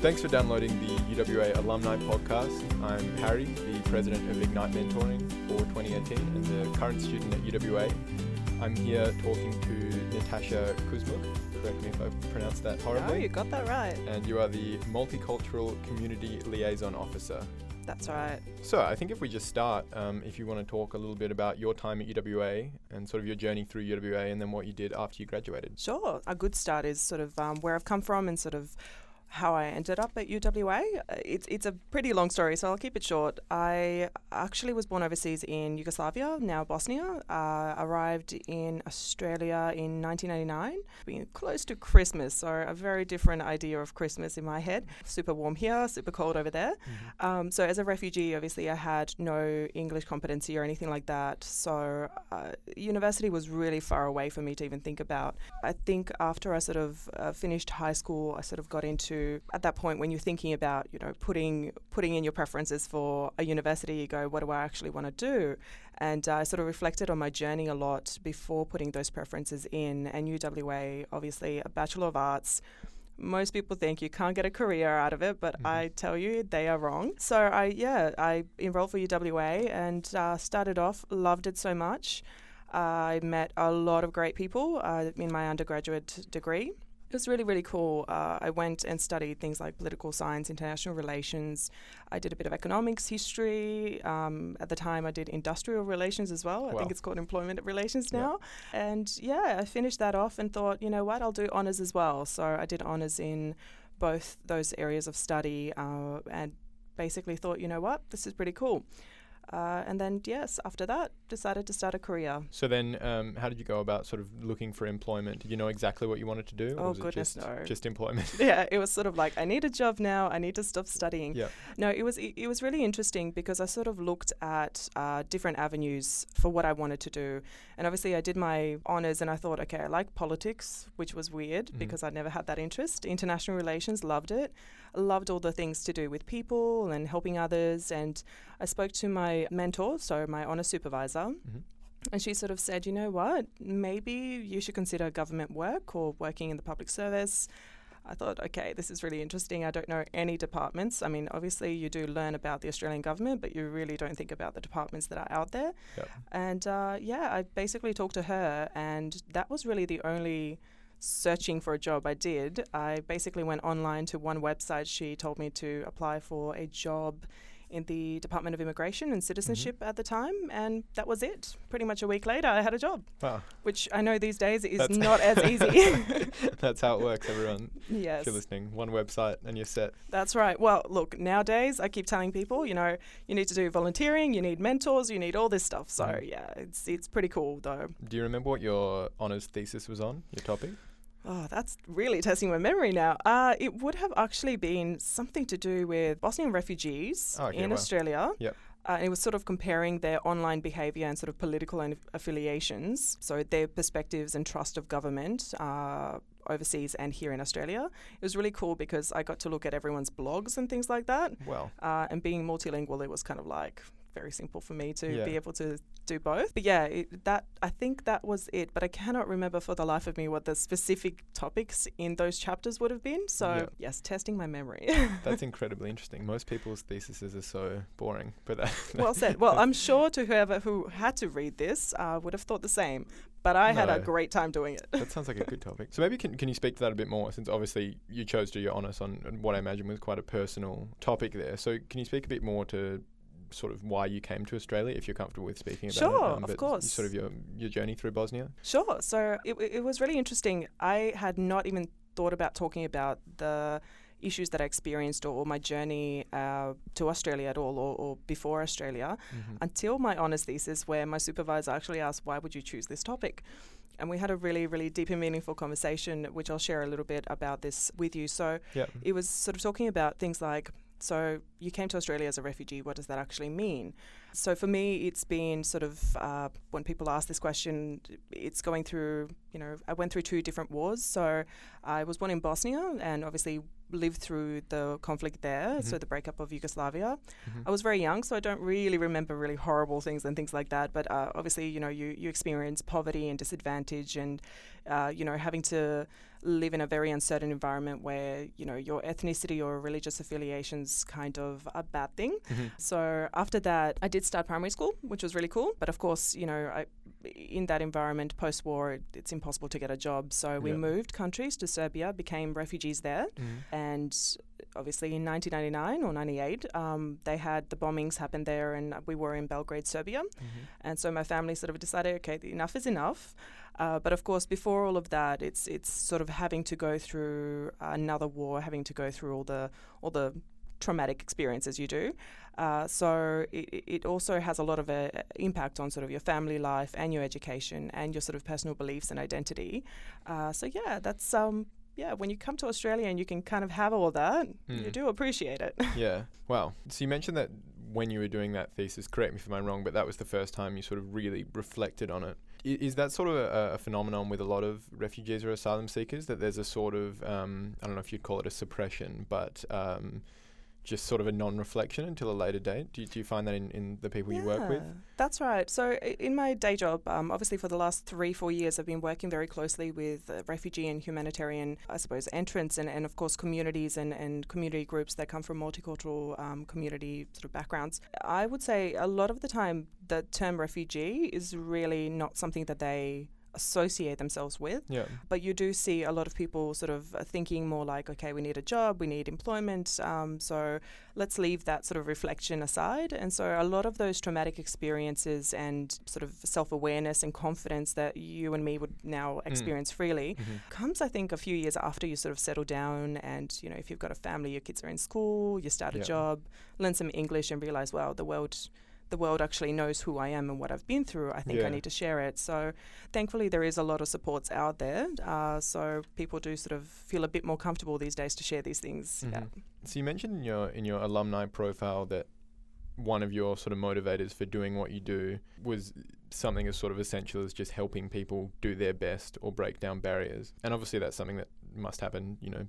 Thanks for downloading the UWA Alumni Podcast. I'm Harry, the president of Ignite Mentoring for 2018 and the current student at UWA. I'm here talking to Natasha Kusmuk. Correct me if I pronounced that horribly. Oh, you got that right. And you are the Multicultural Community Liaison Officer. That's right. So I think if we just start, um, if you want to talk a little bit about your time at UWA and sort of your journey through UWA and then what you did after you graduated. Sure. A good start is sort of um, where I've come from and sort of how I ended up at UWA. Uh, it's, it's a pretty long story, so I'll keep it short. I actually was born overseas in Yugoslavia, now Bosnia. Uh, arrived in Australia in 1989, being close to Christmas, so a very different idea of Christmas in my head. Super warm here, super cold over there. Mm-hmm. Um, so as a refugee, obviously, I had no English competency or anything like that. So uh, university was really far away for me to even think about. I think after I sort of uh, finished high school, I sort of got into at that point when you're thinking about you know putting putting in your preferences for a university you go what do I actually want to do and I uh, sort of reflected on my journey a lot before putting those preferences in and UWA obviously a bachelor of arts most people think you can't get a career out of it, but mm-hmm. I tell you they are wrong. So I yeah I enrolled for UWA and uh, started off loved it so much. Uh, I met a lot of great people uh, in my undergraduate degree. It was really, really cool. Uh, I went and studied things like political science, international relations. I did a bit of economics, history. Um, at the time, I did industrial relations as well. I think it's called employment relations now. Yeah. And yeah, I finished that off and thought, you know what, I'll do honours as well. So I did honours in both those areas of study uh, and basically thought, you know what, this is pretty cool. Uh, and then, yes, after that, decided to start a career. So then, um, how did you go about sort of looking for employment? Did you know exactly what you wanted to do? Oh, goodness, just, no. Just employment? yeah, it was sort of like, I need a job now. I need to stop studying. Yeah. No, it was, it, it was really interesting because I sort of looked at uh, different avenues for what I wanted to do. And obviously, I did my honours and I thought, okay, I like politics, which was weird mm-hmm. because I'd never had that interest. International relations, loved it loved all the things to do with people and helping others. And I spoke to my mentor, so my honour supervisor. Mm-hmm. And she sort of said, you know what, maybe you should consider government work or working in the public service. I thought, okay, this is really interesting. I don't know any departments. I mean, obviously, you do learn about the Australian government, but you really don't think about the departments that are out there. Yep. And uh, yeah, I basically talked to her, and that was really the only searching for a job I did, I basically went online to one website. She told me to apply for a job in the Department of Immigration and Citizenship mm-hmm. at the time, and that was it. Pretty much a week later, I had a job. Wow. Which I know these days is That's not as easy. That's how it works, everyone. Yes. If you're listening, one website and you're set. That's right. Well, look, nowadays I keep telling people, you know, you need to do volunteering, you need mentors, you need all this stuff. So, mm. yeah, it's, it's pretty cool, though. Do you remember what your honours thesis was on, your topic? Oh, that's really testing my memory now. Uh, it would have actually been something to do with Bosnian refugees oh, okay, in Australia. Yep. Uh, and it was sort of comparing their online behaviour and sort of political affiliations, so their perspectives and trust of government uh, overseas and here in Australia. It was really cool because I got to look at everyone's blogs and things like that. Well, uh, and being multilingual, it was kind of like very simple for me to yeah. be able to do both. But yeah, it, that I think that was it. But I cannot remember for the life of me what the specific topics in those chapters would have been. So yeah. yes, testing my memory. That's incredibly interesting. Most people's theses are so boring, but that, well said. Well, I'm sure to whoever who had to read this uh, would have thought the same. But I no, had a great time doing it. that sounds like a good topic. So maybe can can you speak to that a bit more? Since obviously you chose to do your honours on what I imagine was quite a personal topic there. So can you speak a bit more to sort of why you came to Australia, if you're comfortable with speaking about sure, it. Sure, um, of course. Sort of your, your journey through Bosnia. Sure. So it, it was really interesting. I had not even thought about talking about the issues that I experienced or, or my journey uh, to Australia at all or, or before Australia mm-hmm. until my honours thesis, where my supervisor actually asked, Why would you choose this topic? And we had a really, really deep and meaningful conversation, which I'll share a little bit about this with you. So yep. it was sort of talking about things like so you came to Australia as a refugee. What does that actually mean? So for me, it's been sort of uh, when people ask this question, it's going through. You know, I went through two different wars. So I was born in Bosnia, and obviously lived through the conflict there, Mhm. so the breakup of Yugoslavia. Mhm. I was very young, so I don't really remember really horrible things and things like that. But uh, obviously, you know, you, you experience poverty and disadvantage and, uh, you know, having to live in a very uncertain environment where, you know, your ethnicity or religious affiliations kind of a bad thing. Mhm. So after that, I did start primary school, which was really cool. But of course, you know, I, in that environment post war, it, it's impossible to get a job. So we Yeah. moved countries to Serbia, became refugees there. Mhm. And obviously in 1999 or 98, um, they had the bombings happen there, and we were in Belgrade, Serbia. Mhm. And so my family sort of decided, okay, enough is enough. Uh, but of course, before all of that, it's it's sort of having to go through another war, having to go through all the all the traumatic experiences you do. Uh, so it, it also has a lot of a, impact on sort of your family life and your education and your sort of personal beliefs and identity. Uh, so yeah, that's um yeah when you come to Australia and you can kind of have all that, you Mm. do appreciate it. Yeah. Wow. So you mentioned that when you were doing that thesis, correct me if I'm wrong, but that was the first time you sort of really reflected on it. Is that sort of a, a phenomenon with a lot of refugees or asylum seekers that there's a sort of um, I don't know if you'd call it a suppression, but um, just sort of a non-reflection until a later date? Do you, do you find that in, in the people you work with? That's right. So in my day job, um, obviously for the last three, four years, I've been working very closely with uh, refugee and humanitarian, I suppose, entrants and, and of course communities and, and community groups that come from multicultural um, community sort of backgrounds. I would say a lot of the time the term refugee is really not something that they associate themselves with Yeah. but you do see a lot of people sort of thinking more like, okay, we need a job, we need employment, um, so let's leave that sort of reflection aside. And so a lot of those traumatic experiences and sort of self awareness and confidence that you and me would now experience freely Mhm. comes, I think, a few years after you sort of settle down and, you know, if you've got a family, your kids are in school, you start a Yeah. job, learn some English and realize, wow, the world the world actually knows who I am and what I've been through. I think Yeah. I need to share it. So thankfully there is a lot of supports out there. Uh, so people do sort of feel a bit more comfortable these days to share these things. Yeah. Mhm. So you mentioned in your in your alumni profile that one of your sort of motivators for doing what you do was something as sort of essential as just helping people do their best or break down barriers. And obviously that's something that must happen, you know,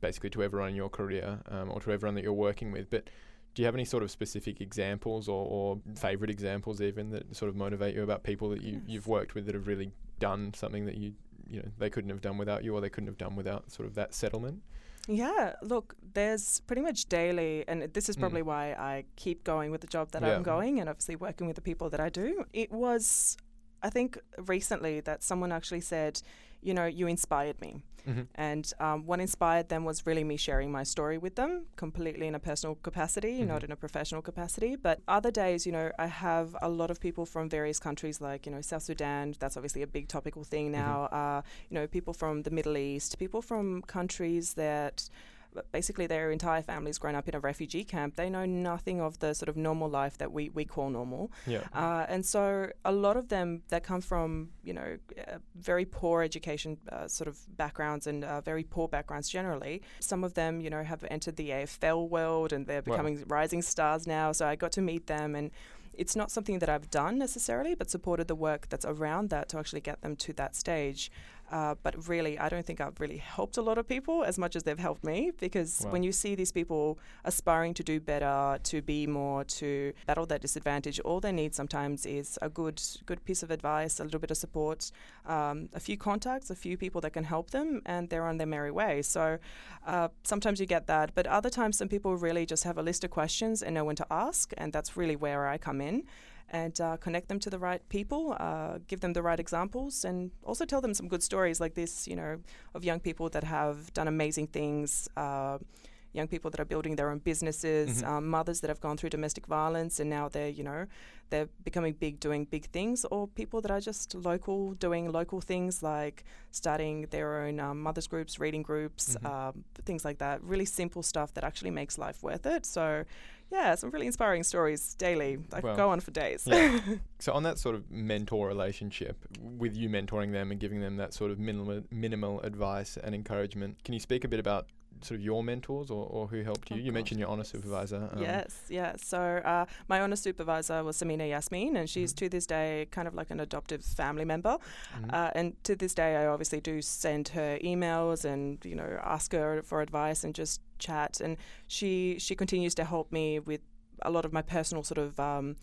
basically to everyone in your career um, or to everyone that you're working with. But do you have any sort of specific examples or, or favorite examples even that sort of motivate you about people that you, Yes. you've worked with that have really done something that you you know they couldn't have done without you or they couldn't have done without sort of that settlement? Yeah, look, there's pretty much daily, and this is Mm. probably why I keep going with the job that Yeah. I'm going and obviously working with the people that I do. It was, I think, recently that someone actually said, you know, you inspired me. Mm-hmm. And um, what inspired them was really me sharing my story with them, completely in a personal capacity, not Mhm. in a professional capacity. But other days, you know, I have a lot of people from various countries, like, you know, South Sudan, that's obviously a big topical thing Mhm. now. Uh, you know, people from the Middle East, people from countries that basically their entire family's grown up in a refugee camp. They know nothing of the sort of normal life that we, we call normal. Yeah. Uh, and so a lot of them that come from, you know, uh, very poor education uh, sort of backgrounds and uh, very poor backgrounds generally. Some of them, you know, have entered the AFL world and they're Wow. becoming rising stars now. So I got to meet them and it's not something that I've done necessarily, but supported the work that's around that to actually get them to that stage. Uh, but really, I don't think I've really helped a lot of people as much as they've helped me because Wow. when you see these people aspiring to do better, to be more, to battle that disadvantage, all they need sometimes is a good good piece of advice, a little bit of support, um, a few contacts, a few people that can help them, and they're on their merry way. So uh, sometimes you get that, but other times some people really just have a list of questions and know when to ask, and that's really where I come in and uh, connect them to the right people, uh, give them the right examples, and also tell them some good stories like this, you know, of young people that have done amazing things. Uh, young people that are building their own businesses, Mhm. um, mothers that have gone through domestic violence and now they're, you know, they're becoming big doing big things, or people that are just local doing local things like starting their own um, mothers groups, reading groups, Mhm. um, things like that. Really simple stuff that actually makes life worth it. So, yeah, some really inspiring stories daily. I Well, go on for days. yeah. So on that sort of mentor relationship, with you mentoring them and giving them that sort of minimal minimal advice and encouragement, can you speak a bit about sort of your mentors or, or who helped you? Oh, you mentioned your honour supervisor. um, yes, yes. So uh, my honour supervisor was Samina Yasmeen, and she's Mhm. to this day kind of like an adoptive family member. mhm. Uh, and to this day, I obviously do send her emails and you know ask her for advice and just chat. And she she continues to help me with a lot of my personal sort of. Um,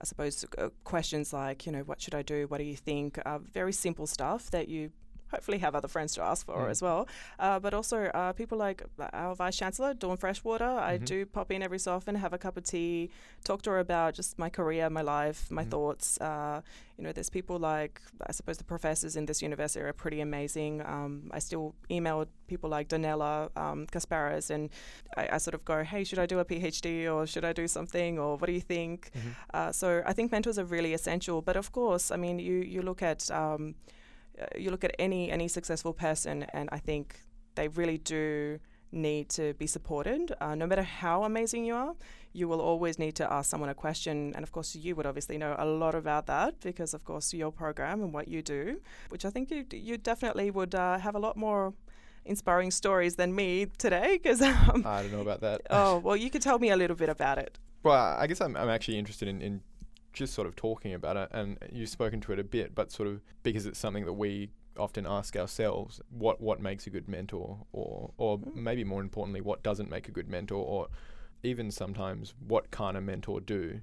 I suppose uh, questions like, you know, what should I do? What do you think? Uh, very simple stuff that you hopefully have other friends to ask for Mm. as well. Uh, but also uh, people like our Vice Chancellor, Dawn Freshwater. I Mhm. do pop in every so often, have a cup of tea, talk to her about just my career, my life, my Mhm. thoughts. Uh, you know, there's people like, I suppose the professors in this university are pretty amazing. Um, I still email people like Donella um, Caspersz and I, I sort of go, hey, should I do a PhD or should I do something or what do you think? Mhm. Uh, so I think mentors are really essential. But of course, I mean, you you look at um, uh, you look at any any successful person, and I think they really do need to be supported. Uh, no matter how amazing you are, you will always need to ask someone a question. And of course, you would obviously know a lot about that because, of course, your program and what you do, which I think you you definitely would uh, have a lot more inspiring stories than me today. Because um, I don't know about that. oh well, you could tell me a little bit about it. Well, I guess I'm, I'm actually interested in, in just sort of talking about it, and you've spoken to it a bit, but sort of because it's something that we often ask ourselves, what what makes a good mentor, or or Mm. maybe more importantly, what doesn't make a good mentor, or even sometimes what can't a mentor do?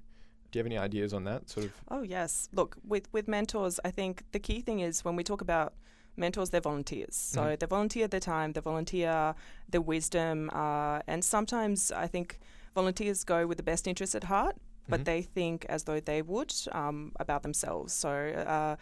Do you have any ideas on that? Sort of. Oh yes. Look, with with mentors, I think the key thing is when we talk about mentors, they're volunteers. So Mhm. they volunteer their time, they volunteer their wisdom, uh, and sometimes I think volunteers go with the best interest at heart, but Mhm. they think as though they would um, about themselves. So. Uh,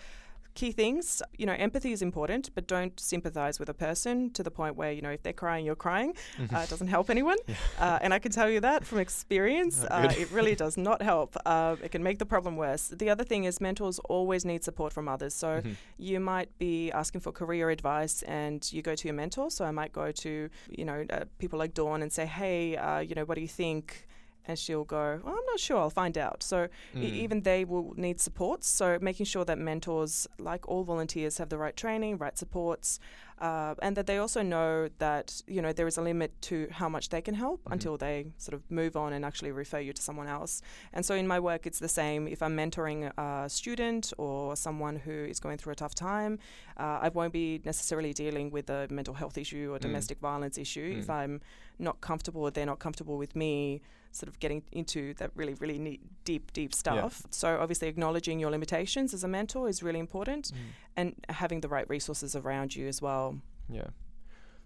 Key things, you know, empathy is important, but don't sympathize with a person to the point where, you know, if they're crying, you're crying. Mhm. Uh, it doesn't help anyone. Yeah. Uh, and I can tell you that from experience, Oh, uh, it really does not help. Uh, it can make the problem worse. The other thing is mentors always need support from others. So Mhm. you might be asking for career advice and you go to your mentor. So I might go to, you know, uh, people like Dawn and say, hey, uh, you know, what do you think? And she'll go, well, I'm not sure, I'll find out. So e- Mm. even they will need supports. So making sure that mentors, like all volunteers, have the right training, right supports, uh, and that they also know that you know there is a limit to how much they can help Mhm. until they sort of move on and actually refer you to someone else. And so in my work, it's the same. If I'm mentoring a student or someone who is going through a tough time, uh, I won't be necessarily dealing with a mental health issue or Mm. domestic violence issue if Mm. I'm not comfortable or they're not comfortable with me sort of getting into that really, really neat, deep, deep stuff. So obviously acknowledging your limitations as a mentor is really important Mm. and having the right resources around you as well. Yeah.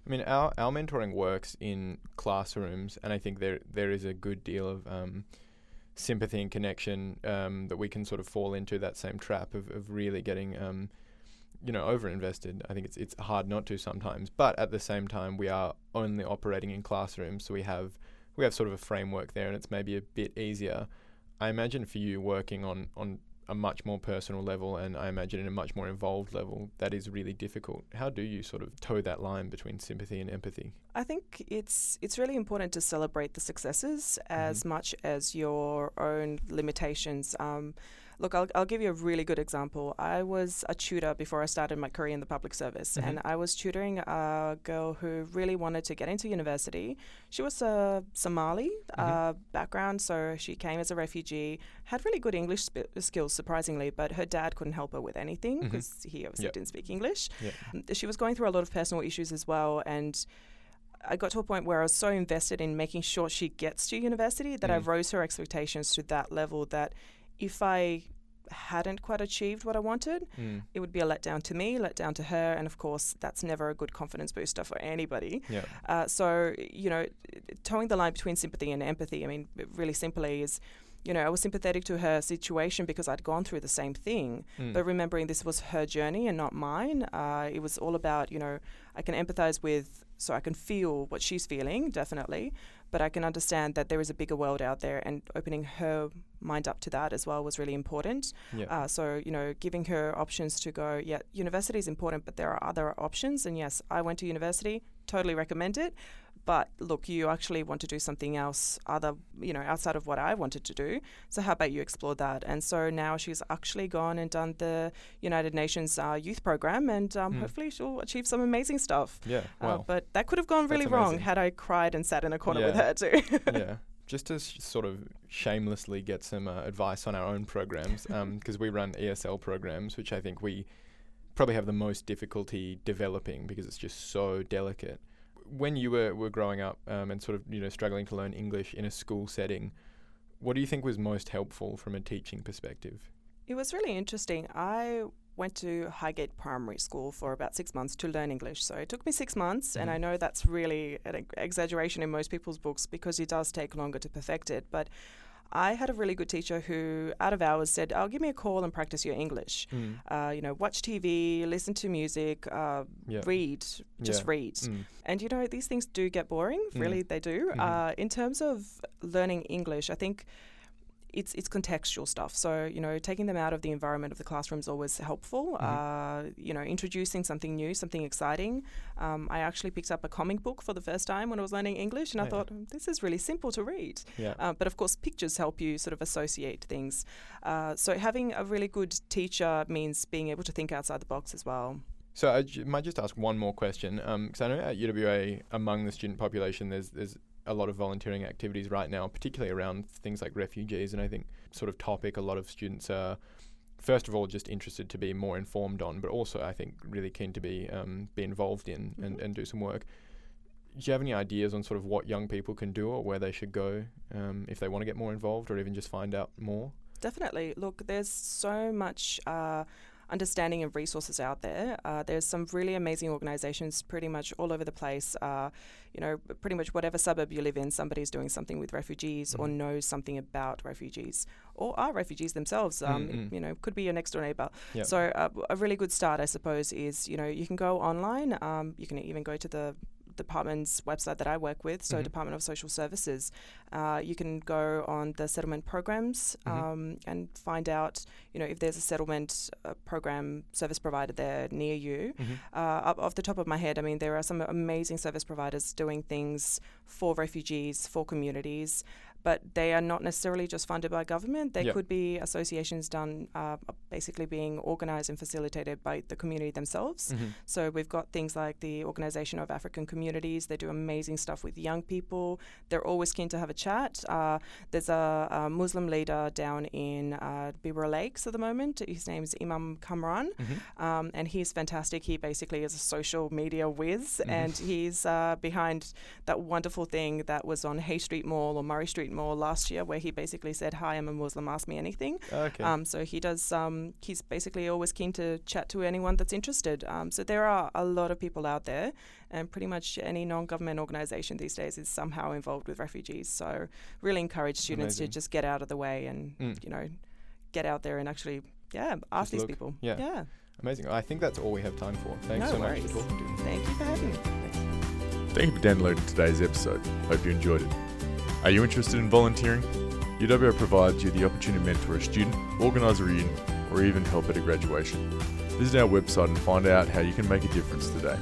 I mean, our, our mentoring works in classrooms, and I think there there is a good deal of um, sympathy and connection um, that we can sort of fall into that same trap of, of really getting, um, you know, overinvested. I think it's it's hard not to sometimes, but at the same time, we are only operating in classrooms, so we have we have sort of a framework there, and it's maybe a bit easier. I imagine for you working on on a much more personal level and I imagine in a much more involved level that is really difficult. How do you sort of toe that line between sympathy and empathy? I think it's it's really important to celebrate the successes as Mm-hmm. much as your own limitations. Um, look, I'll, I'll give you a really good example. I was a tutor before I started my career in the public service, Mhm. and I was tutoring a girl who really wanted to get into university. She was a Somali uh, background, so she came as a refugee, had really good English sp- skills, surprisingly, but her dad couldn't help her with anything because he obviously Yep. didn't speak English. Yeah. Um, She was going through a lot of personal issues as well, and I got to a point where I was so invested in making sure she gets to university that I Mm. rose her expectations to that level that if I hadn't quite achieved what I wanted, Mm. it would be a letdown to me, letdown to her, and of course, that's never a good confidence booster for anybody. Yeah. Uh, so, you know, towing the line between sympathy and empathy, I mean, really simply is, you know, I was sympathetic to her situation because I'd gone through the same thing. Mm. But remembering this was her journey and not mine, uh, it was all about, you know, I can empathize with, so I can feel what she's feeling, definitely, but I can understand that there is a bigger world out there and opening her mind up to that as well was really important. yeah. Uh, so, you know, giving her options to go, yeah, university is important, but there are other options. And yes, I went to university, totally recommend it. But look, you actually want to do something else, other you know, outside of what I wanted to do. So how about you explore that? And so now she's actually gone and done the United Nations uh, Youth Program, and um, Mm. hopefully she'll achieve some amazing stuff. Yeah. Uh, but that could have gone really wrong had I cried and sat in a corner with her too. yeah. Just to sh- sort of shamelessly get some uh, advice on our own programs, because we run ESL programs, which I think we probably have the most difficulty developing because it's just so delicate. When you were, were growing up um, and sort of you know struggling to learn English in a school setting, what do you think was most helpful from a teaching perspective? It was really interesting. I went to Highgate Primary School for about six months to learn English. So it took me six months, and Mhm. I know that's really an ex- exaggeration in most people's books because it does take longer to perfect it. But I had a really good teacher who, out of hours, said, "Oh, give me a call and practice your English. Mm. Uh, you know, watch TV, listen to music, uh, Yeah. read, just Yeah. read." Mm. And you know, these things do get boring. Mm. Really, they do. Mhm. Uh, in terms of learning English, I think it's it's contextual stuff. So you know, taking them out of the environment of the classroom is always helpful. Mhm. Uh, you know, introducing something new, something exciting. Um, I actually picked up a comic book for the first time when I was learning English, and Oh, I yeah. thought "Mm, this is really simple to read. Yeah. Uh, but of course, pictures help you sort of associate things. Uh, so having a really good teacher means being able to think outside the box as well. So I j- might just ask one more question, because I know at UWA, among the student population, there's there's a lot of volunteering activities right now, particularly around things like refugees, and I think sort of topic a lot of students are. First of all, just interested to be more informed on, but also I think really keen to be um, be involved in and, Mhm. and do some work. Do you have any ideas on sort of what young people can do or where they should go um, if they want to get more involved or even just find out more? Definitely. Look, there's so much uh, understanding of resources out there. Uh, there's some really amazing organizations pretty much all over the place. Uh, you know, pretty much whatever suburb you live in, somebody's doing something with refugees or Mhm. knows something about refugees or are refugees themselves. Um, Mm, mm. You know, could be your next door neighbor. Yeah. So uh, a really good start, I suppose, is you know you can go online. Um, you can even go to the department's website that I work with, so Mhm. Department of Social Services. Uh, you can go on the settlement programs Mhm. um, and find out, you know, if there's a settlement uh, program service provider there near you. Mhm. Uh, off the top of my head, I mean, there are some amazing service providers doing things for refugees, for communities, but they are not necessarily just funded by government. They Yep. could be associations done, uh, basically being organised and facilitated by the community themselves. Mhm. So we've got things like the Organisation of African Communities. They do amazing stuff with young people. They're always keen to have a chat. Uh, there's a, a Muslim leader down in uh, Bibra Lakes at the moment. His name's Imam Kamran, Mhm. um, and he's fantastic. He basically is a social media whiz, Mhm. and he's uh, behind that wonderful thing that was on Hay Street Mall or Murray Street Mall last year, where he basically said, "Hi, I'm a Muslim. Ask me anything." Okay. Um, so he does. Um, he's basically always keen to chat to anyone that's interested. Um, so there are a lot of people out there, and pretty much any non-government organisation these days is somehow involved with refugees. So really encourage students Amazing. to just get out of the way and Mm. you know get out there and actually yeah ask these look. people. Yeah. yeah. Amazing. I think that's all we have time for. Thanks No so much worries. for talking to me. Thank you for having me. Thank you for downloading today's episode. Hope you enjoyed it. Are you interested in volunteering? UWA provides you the opportunity to mentor a student, organise a reunion, or even help at a graduation. Visit our website and find out how you can make a difference today.